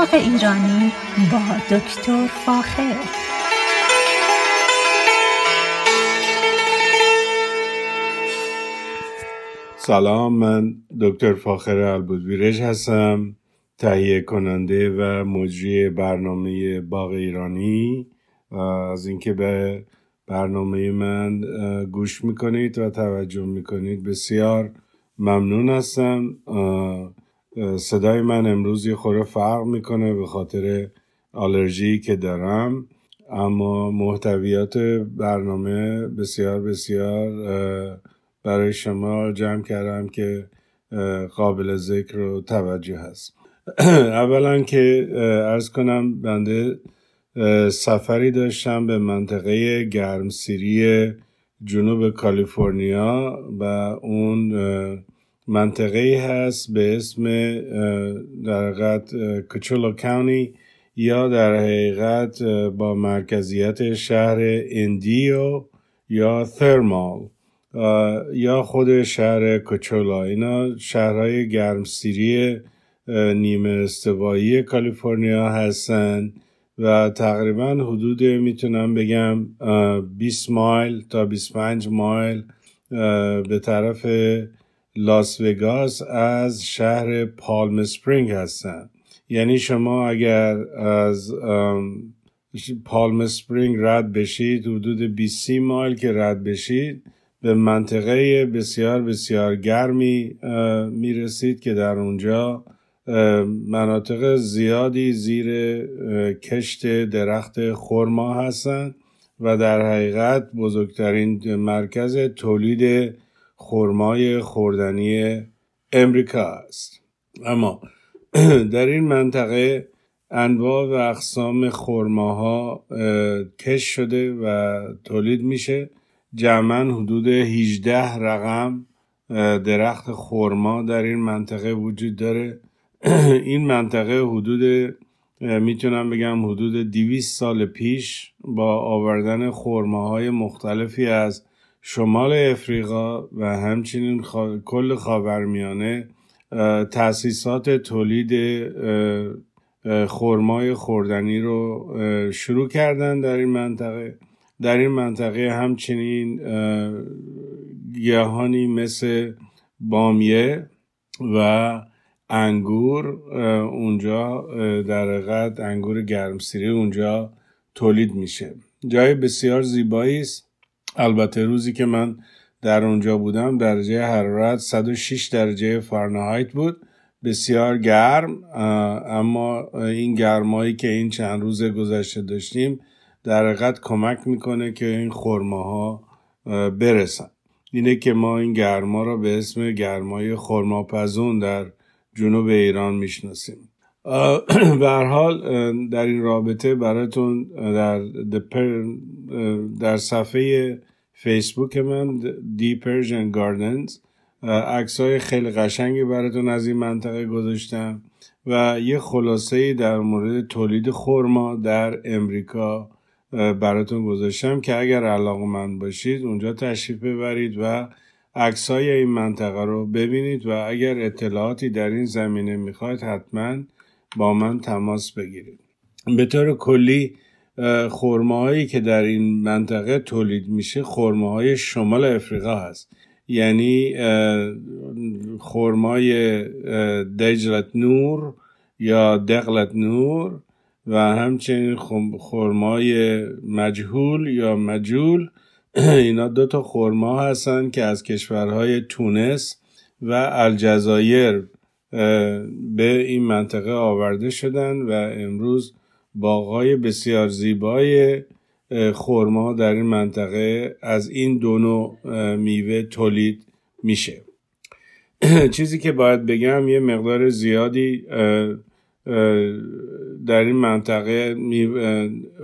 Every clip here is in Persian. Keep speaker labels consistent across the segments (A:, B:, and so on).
A: باغ ایرانی با دکتر فاخر.
B: سلام من دکتر فاخر البودویرش هستم تهیه کننده و مجری برنامه باغ ایرانی. از اینکه به برنامه من گوش می‌کنید و توجه می‌کنید بسیار ممنون هستم. صدای من امروز یه خوره فرق می‌کنه به خاطر آلرژی که دارم. اما محتویات برنامه بسیار بسیار برای شما جمع کردم که قابل ذکر و توجه هست. اولا که ارز کنم بنده سفری داشتم به منطقه گرمسیری جنوب کالیفرنیا و اون منطقه هست به اسم در حقیقت کچولو کاونی یا در حقیقت با مرکزیت شهر اندیو یا ترمال یا خود شهر کچولا اینا شهرهای گرمسیری نیمه استوایی کالیفرنیا هستن و تقریبا حدود می‌تونم بگم 20 مایل تا 25 مایل به طرف لاس وگاس از شهر پالم سپرینگ هستن. یعنی شما اگر از پالم سپرینگ رد بشید حدود 20 مایل که رد بشید به منطقه بسیار بسیار گرمی می‌رسید که در اونجا مناطق زیادی زیر کشت درخت خرما هستند و در حقیقت بزرگترین مرکز تولید خرمای خوردنی امریکا است. اما در این منطقه انواع و اقسام خرماها کش شده و تولید میشه. جمعا حدود 18 رقم درخت خرما در این منطقه وجود داره. این منطقه حدود می‌تونم بگم حدود 200 سال پیش با آوردن خرماهای مختلفی از شمال افریقا و همچنین کل خاورمیانه تاسیسات تولید خرمای خوردنی رو شروع کردن در این منطقه. در این منطقه همچنین گیاهانی مثل بامیه و انگور اونجا در حقیقت انگور گرمسیری اونجا تولید میشه. جای بسیار زیبایی است. البته روزی که من در اونجا بودم درجه حرارت 106 درجه فارنهایت بود. بسیار گرم اما این گرمایی که این چند روز گذشته داشتیم در حقیقت کمک می‌کنه که این خرماها برسن. اینه که ما این گرما را به اسم گرمای خرماپزون در جنوب ایران می‌شناسیم. به حال در این رابطه براتون در در صفحه فیسبوک من دی پرژن گاردنز. عکس های خیلی قشنگی براتون از این منطقه گذاشتم و یه خلاصه در مورد تولید خرما در امریکا براتون گذاشتم که اگر علاقه من باشید اونجا تشریف ببرید و عکس های این منطقه رو ببینید و اگر اطلاعاتی در این زمینه می‌خواید حتما با من تماس بگیرید. به طور کلی خورماهایی که در این منطقه تولید میشه خورماهای شمال افریقا هست. یعنی خورمای دجلت نور یا دقلت نور و همچنین خورمای مجهول یا مجول. اینا دو تا خورما هستن که از کشورهای تونس و الجزایر به این منطقه آورده شدن و امروز باغهای بسیار زیبای خورما در این منطقه از این دو نوع میوه تولید میشه. چیزی که باید بگم یه مقدار زیادی در این منطقه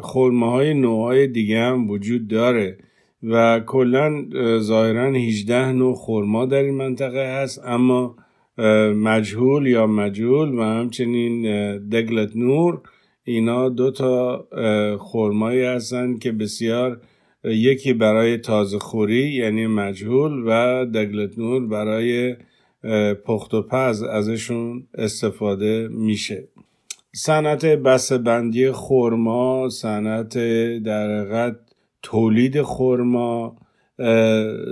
B: خورماهای نوعهای دیگه هم وجود داره و کلا ظاهرا 18 نوع خورما در این منطقه هست اما مجهول یا مجهول و همچنین دگلت نور اینا دو تا خورمایی هستن که بسیار یکی برای تازه خوری یعنی مجهول و دگلت نور برای پخت و پز ازشون استفاده میشه. صنعت بندی خورما صنعت در تولید خورما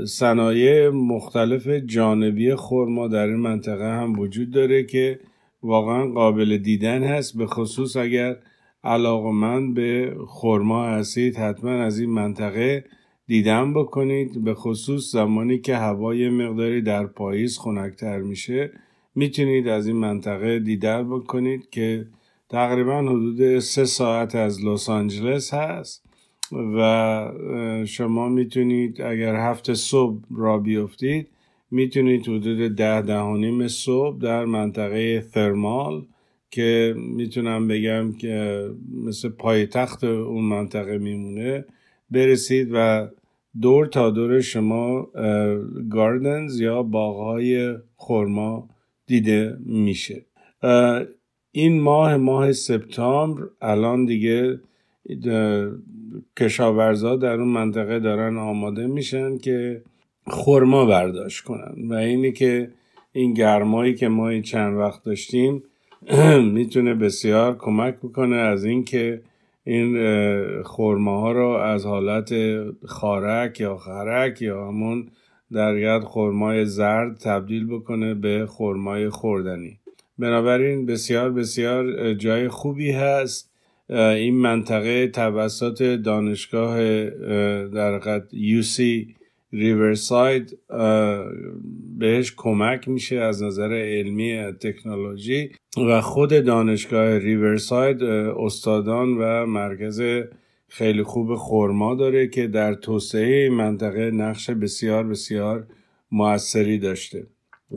B: صنایع مختلف جانبی خورما در این منطقه هم وجود داره که واقعا قابل دیدن هست به خصوص اگر علاقمند به خورما هستید حتما از این منطقه دیدن بکنید. به خصوص زمانی که هوای مقداری در پاییز خنکتر میشه می‌تونید از این منطقه دیدن بکنید که تقریبا حدود سه ساعت از لس آنجلس هست و شما می‌تونید اگر هفته صبح را بیفتید می‌تونید حدود ده ده صبح در منطقه ثرمال که می‌تونم بگم که مثل پایتخت اون منطقه میمونه برسید و دور تا دور شما گاردنز یا باغهای خورما دیده میشه. این ماه ماه سپتامبر الان دیگه کشاورزا در اون منطقه دارن آماده میشن که خورما برداشت کنن و اینی که این گرمایی که ما چند وقت داشتیم می‌تونه بسیار کمک بکنه از اینکه این خورماها رو از حالت خارک یا خرک یا همون در ید خورمای زرد تبدیل بکنه به خورمای خوردنی. بنابراین بسیار بسیار جای خوبی هست. این منطقه توسط دانشگاه در قد یوسی ریورساید بهش کمک میشه از نظر علمی تکنولوژی و خود دانشگاه ریورساید استادان و مرکز خیلی خوب خورما داره که در توسعه منطقه نقش بسیار بسیار موثری داشته.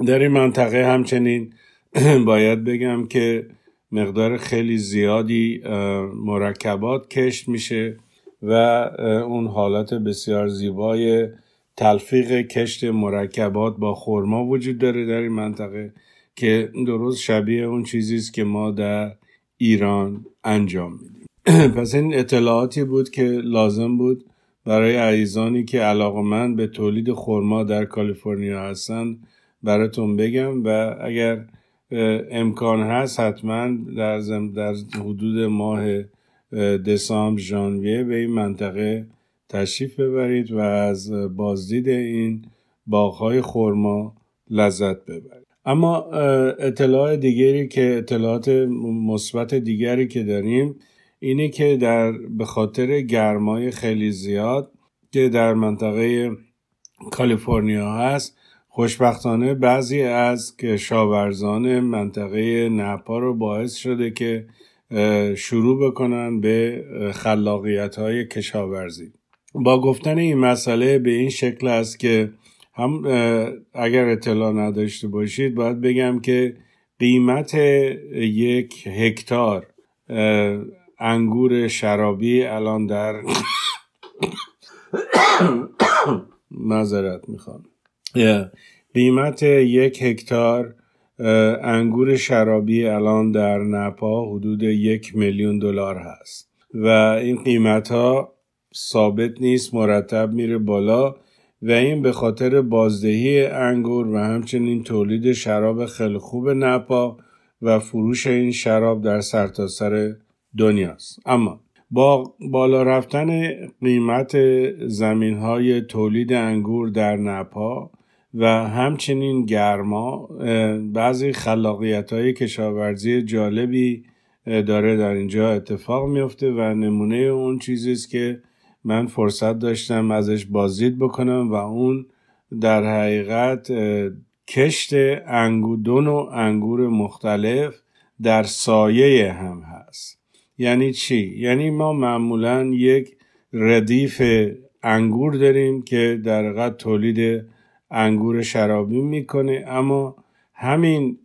B: در این منطقه همچنین باید بگم که مقدار خیلی زیادی مرکبات کشت میشه و اون حالت بسیار زیبای تلفیق کشت مرکبات با خورما وجود داره در این منطقه که درست شبیه اون چیزی است که ما در ایران انجام میدیم. پس این اطلاعاتی بود که لازم بود برای عزیزانی که علاقمند به تولید خورما در کالیفرنیا هستن براتون بگم و اگر امکان هست حتما در, در حدود ماه دسامبر ژانویه به این منطقه تشریف ببرید و از بازدید این باغهای خورما لذت ببرید. اما اطلاع دیگری که اطلاعات مثبت دیگری که داریم اینه که در به خاطر گرمای خیلی زیاد که در منطقه کالیفرنیا هست خوشبختانه بعضی از کشاورزان منطقه نپا رو باعث شده که شروع بکنن به خلاقیت های کشاورزی. با گفتن این مسئله به این شکل است که هم اگر اطلاع نداشته باشید باید بگم که قیمت یک هکتار انگور شرابی الان در معذرت می‌خوام. قیمت یک هکتار انگور شرابی الان در نپا حدود یک میلیون دلار هست و این قیمت ها ثابت نیست مرتب میره بالا و این به خاطر بازدهی انگور و همچنین تولید شراب خیلی خوب نپا و فروش این شراب در سرتاسر سر دنیاست اما با بالا رفتن قیمت زمین های تولید انگور در نپا و همچنین گرما بعضی خلاقیت های کشاورزی جالبی داره در اینجا اتفاق میفته و نمونه اون چیزی است که من فرصت داشتم ازش بازدید بکنم و اون در حقیقت کشت انگور دو نوع انگور مختلف در سایه هم هست یعنی چی؟ یعنی ما معمولا یک ردیف انگور داریم که در حقیقت تولید انگور شرابی می‌کنه اما همین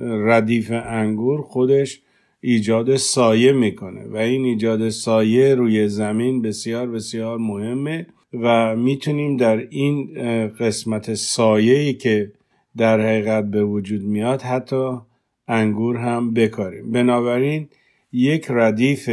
B: ردیف انگور خودش ایجاد سایه می‌کنه و این ایجاد سایه روی زمین بسیار بسیار مهمه و می‌تونیم در این قسمت سایه که در حقیقت به وجود میاد حتی انگور هم بکاریم. بنابراین یک ردیف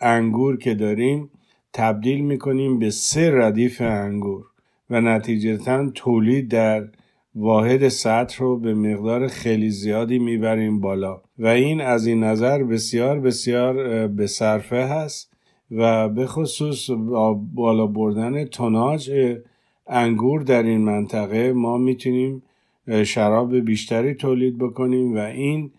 B: انگور که داریم تبدیل می‌کنیم به سه ردیف انگور و نتیجتا تولید در واحد سطح رو به مقدار خیلی زیادی می‌بریم بالا. و این از این نظر بسیار بسیار به صرفه هست و به خصوص بالا بردن توناج انگور در این منطقه ما می‌تونیم شراب بیشتری تولید بکنیم و این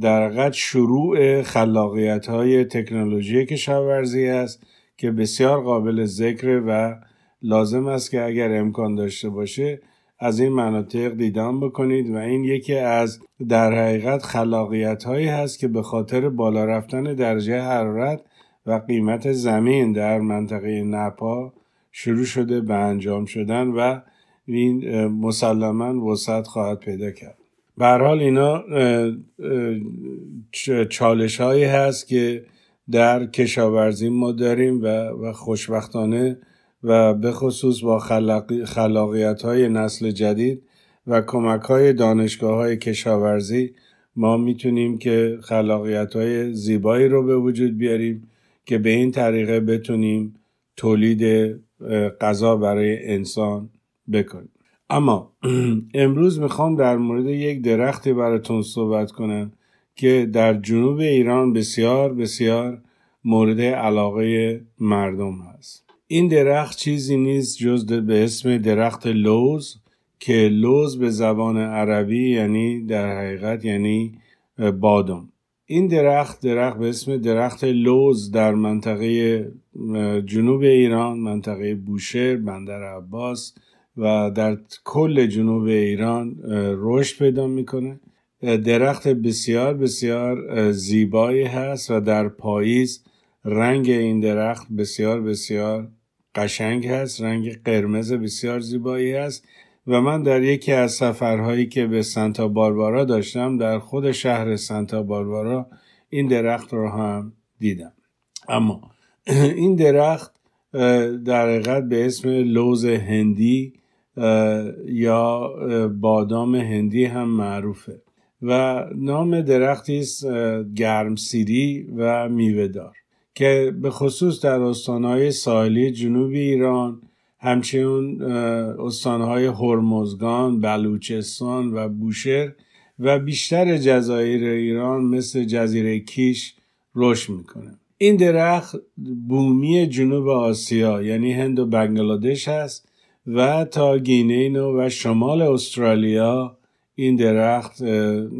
B: در شروع خلاقیت های تکنولوژی کشاورزی است که بسیار قابل ذکر و لازم است که اگر امکان داشته باشه از این مناطق دیدن بکنید و این یکی از در حقیقت خلاقیت هایی هست که به خاطر بالا رفتن درجه حرارت و قیمت زمین در منطقه نپا شروع شده به انجام شدن و این مسلما وسعت خواهد پیدا کرد. به حال اینا چالش هایی هست که در کشاورزی ما داریم و خوشبختانه و به خصوص با خلاقیت های نسل جدید و کمک های دانشگاه های کشاورزی ما می‌تونیم که خلاقیت های زیبایی رو به وجود بیاریم که به این طریقه بتونیم تولید غذا برای انسان بکنیم. اما امروز می‌خوام در مورد یک درختی براتون صحبت کنم که در جنوب ایران بسیار بسیار مورد علاقه مردم هست. این درخت چیزی نیست جز به اسم درخت لوز که لوز به زبان عربی یعنی در حقیقت یعنی بادم این درخت درخت به اسم درخت لوز در منطقه جنوب ایران منطقه بوشهر بندر عباس و در کل جنوب ایران رشد پیدا می‌کنه. درخت بسیار بسیار زیبایی هست و در پاییز رنگ این درخت بسیار بسیار قشنگ هست رنگ قرمز بسیار زیبایی هست و من در یکی از سفرهایی که به سانتا باربارا داشتم در خود شهر سانتا باربارا این درخت رو هم دیدم. اما این درخت در حقیقت به اسم لوز هندی یا بادام هندی هم معروفه و نام درختی است گرمسیری و میوهدار. که به خصوص در استانهای ساحلی جنوبی ایران همچنین استانهای هرمزگان، بلوچستان و بوشهر و بیشتر جزایر ایران مثل جزیره کیش رشد می‌کنه. این درخت بومی جنوب آسیا یعنی هند و بنگلادش هست و تا گینه و شمال استرالیا این درخت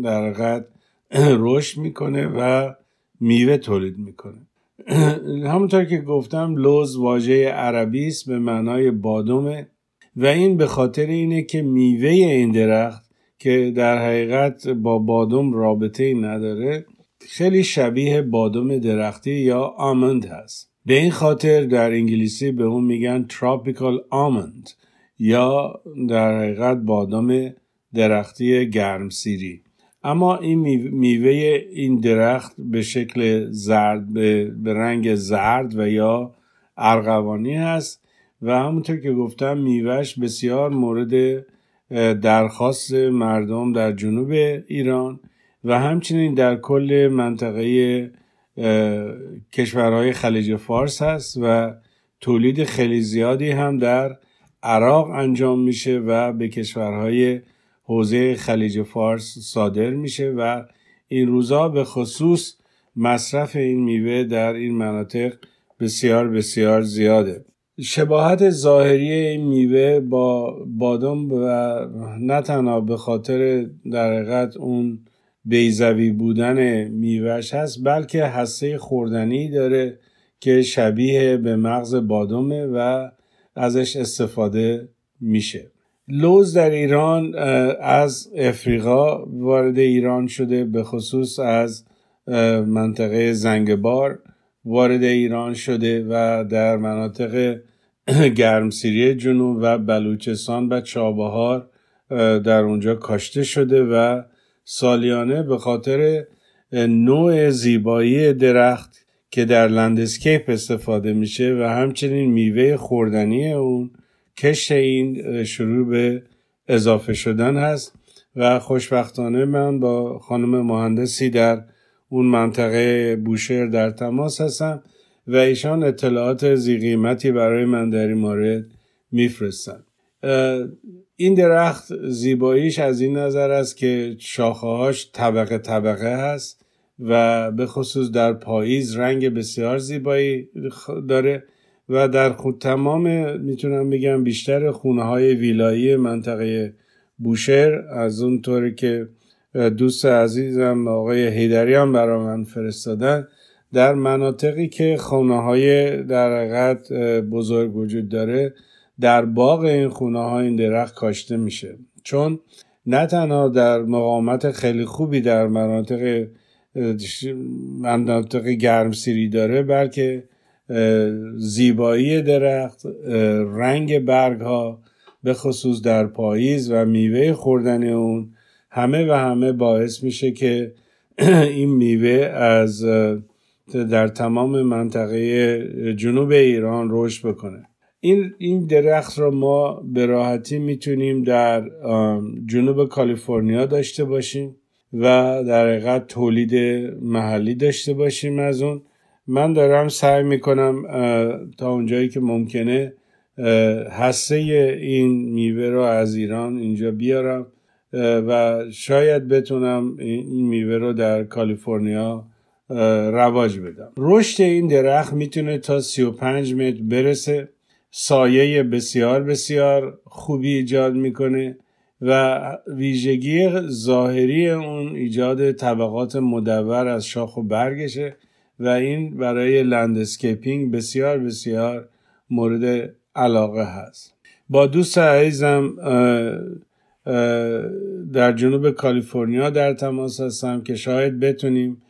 B: در رشد می‌کنه و میوه تولید می‌کنه. همونطور که گفتم لوز واژه عربی است به معنای بادومه. و این به خاطر اینه که میوه این درخت که در حقیقت با بادوم رابطه ای نداره خیلی شبیه بادوم درختی یا آمند هست. به این خاطر در انگلیسی به اون میگن تراپیکال آمند یا در حقیقت بادام درختی گرمسیری. اما این میوه این درخت به شکل زرد به, رنگ زرد و یا ارغوانی هست و همونطور که گفتم میوهش بسیار مورد درخواست مردم در جنوب ایران و همچنین در کل منطقه کشورهای خلیج فارس هست و تولید خیلی زیادی هم در عراق انجام میشه و به کشورهای حوزه خلیج فارس صادر میشه و این روزا به خصوص مصرف این میوه در این مناطق بسیار بسیار زیاده. شباهت ظاهری این میوه با بادام و نه تنها به خاطر در حقیقت اون بیزوی بودن میوهش هست بلکه هسته خوردنی داره که شبیه به مغز بادامه و ازش استفاده میشه. لوز در ایران از افریقا وارد ایران شده به خصوص از منطقه زنگبار وارد ایران شده و در مناطق گرمسیری جنوب و بلوچستان و چابهار در اونجا کاشته شده و سالیانه به خاطر نوع زیبایی درخت که در لندسکیپ استفاده میشه و همچنین میوه خوردنی اون کشت این شروع به اضافه شدن هست و خوشبختانه من با خانم مهندسی در اون منطقه بوشهر در تماس هستم و ایشان اطلاعات زی قیمتی برای من در این مورد میفرستن. این درخت زیباییش از این نظر است که شاخه هاش طبقه طبقه هست و به خصوص در پاییز رنگ بسیار زیبایی داره. و در خود تمام می‌تونم بگم بیشتر خونه های ویلایی منطقه بوشهر از اون طوری که دوست عزیزم آقای هیدری هم برای من فرستادن در مناطقی که خونه های در بزرگ وجود داره در باغ این خونه ها این درخت کاشته میشه. چون نه تنها در مقامت خیلی خوبی در مناطق مناطق گرمسیری داره بلکه زیبایی درخت رنگ برگ ها به خصوص در پاییز و میوه خوردن اون همه و همه باعث میشه که این میوه از در تمام منطقه جنوب ایران رشد بکنه. این این درخت رو ما به راحتی می‌تونیم در جنوب کالیفرنیا داشته باشیم و در حقیقت تولید محلی داشته باشیم از اون. من دارم سعی می‌کنم تا اونجایی که ممکنه هسته این میوه رو از ایران اینجا بیارم و شاید بتونم این میوه رو در کالیفرنیا رواج بدم. رشد این درخت می‌تونه تا 35 متر برسه. سایه بسیار بسیار خوبی ایجاد می‌کنه و ویژگی ظاهری اون ایجاد طبقات مدور از شاخ و برگشه. و این برای landscaping بسیار بسیار مورد علاقه هست. با دوست عزیزم در جنوب کالیفرنیا در تماس هستم که شاید بتونیم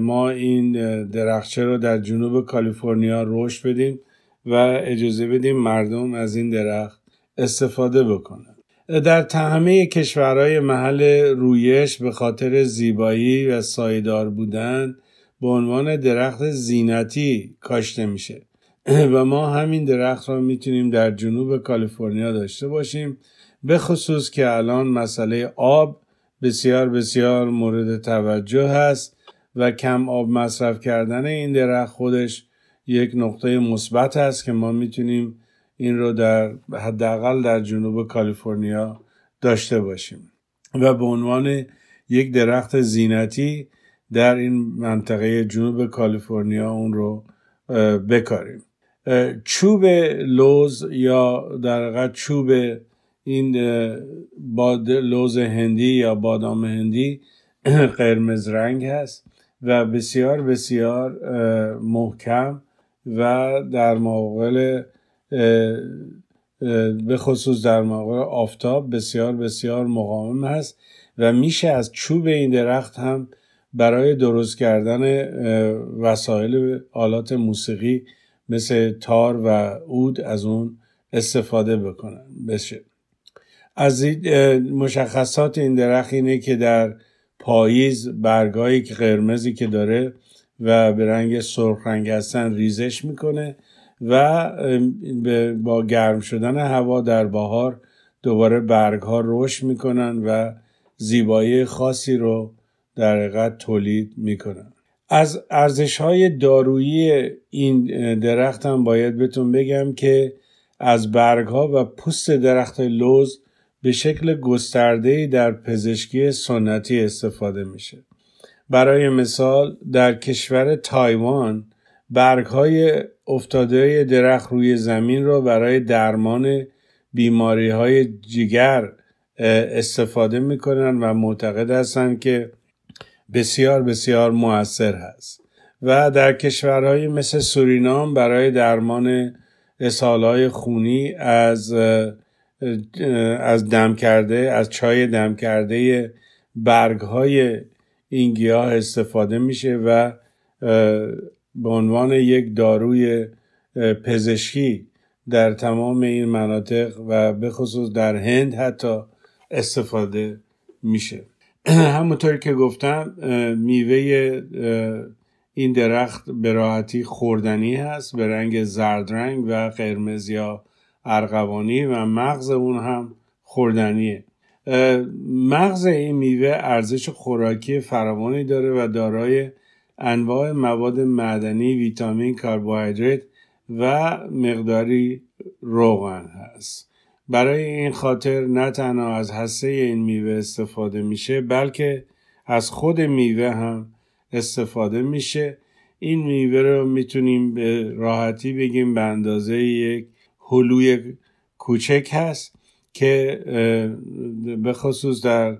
B: ما این درختچه رو در جنوب کالیفرنیا رشد بدیم و اجازه بدیم مردم از این درخت استفاده بکنن. در همه کشورهای محل رویش به خاطر زیبایی و سایدار بودن به عنوان درخت زینتی کاشته میشه. و ما همین درخت را می‌تونیم در جنوب کالیفرنیا داشته باشیم. به خصوص که الان مسئله آب بسیار بسیار مورد توجه هست و کم آب مصرف کردن این درخت خودش یک نقطه مثبت است که ما می‌تونیم این رو در حداقل در جنوب کالیفرنیا داشته باشیم. و به عنوان یک درخت زینتی در این منطقه جنوب کالیفرنیا اون رو بکاریم. چوب لوز یا در چوب این باد لوز هندی یا بادام هندی قرمز رنگ هست و بسیار بسیار محکم و در مقابل به خصوص در مقابل آفتاب بسیار بسیار مقاوم هست و میشه از چوب این درخت هم برای درست کردن وسایل آلات موسیقی مثل تار و عود از اون استفاده بکنن. بشه. از مشخصات این درخت اینه که در پاییز برگایی که قرمزی که داره و به رنگ سرخ رنگ هستن ریزش می‌کنه و با گرم شدن هوا در بهار دوباره برگ ها رشد می‌کنن و زیبایی خاصی رو در حقیقت تولید می‌کنن. از ارزش های دارویی این درخت هم باید بهتون بگم که از برگ ها و پوست درخت لوز به شکل گسترده در پزشکی سنتی استفاده میشه. برای مثال در کشور تایوان برگ های افتاده درخت روی زمین را برای درمان بیماری های جگر استفاده می‌کنن و معتقد هستند که بسیار بسیار موثر هست. و در کشورهای مثل سورینام برای درمان اسهالهای خونی از از دم کرده از چای دم کرده برگ های این گیاه استفاده میشه و به عنوان یک داروی پزشکی در تمام این مناطق و به خصوص در هند حتی استفاده میشه. همونطور که گفتم میوه این درخت به راحتی خوردنی هست به رنگ زرد رنگ و قرمز یا ارغوانی و مغز اون هم خوردنیه. مغز این میوه ارزش خوراکی فراوانی داره و دارای انواع مواد معدنی ویتامین کربوهیدرات و مقداری روغن هست. برای این خاطر نه تنها از هسته این میوه استفاده میشه بلکه از خود میوه هم استفاده میشه. این میوه رو می‌تونیم به راحتی بگیم به اندازه یک هلوی کوچک هست که به خصوص در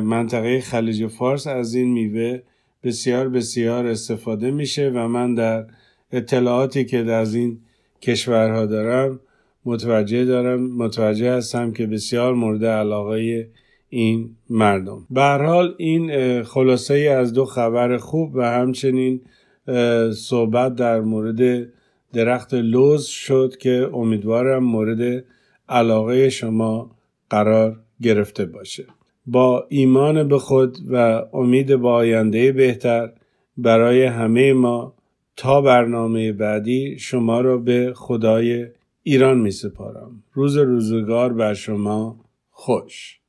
B: منطقه خلیج فارس از این میوه بسیار بسیار استفاده میشه و من در اطلاعاتی که از این کشورها دارم متوجه دارم متوجه هستم که بسیار مورد علاقه این مردم. به حال این خلاصه ای از دو خبر خوب و همچنین صحبت در مورد درخت لوز شد که امیدوارم مورد علاقه شما قرار گرفته باشه. با ایمان به خود و امید با آینده بهتر برای همه ما تا برنامه بعدی شما را به خدای ایران می سپارم. روز روزگار بر شما خوش.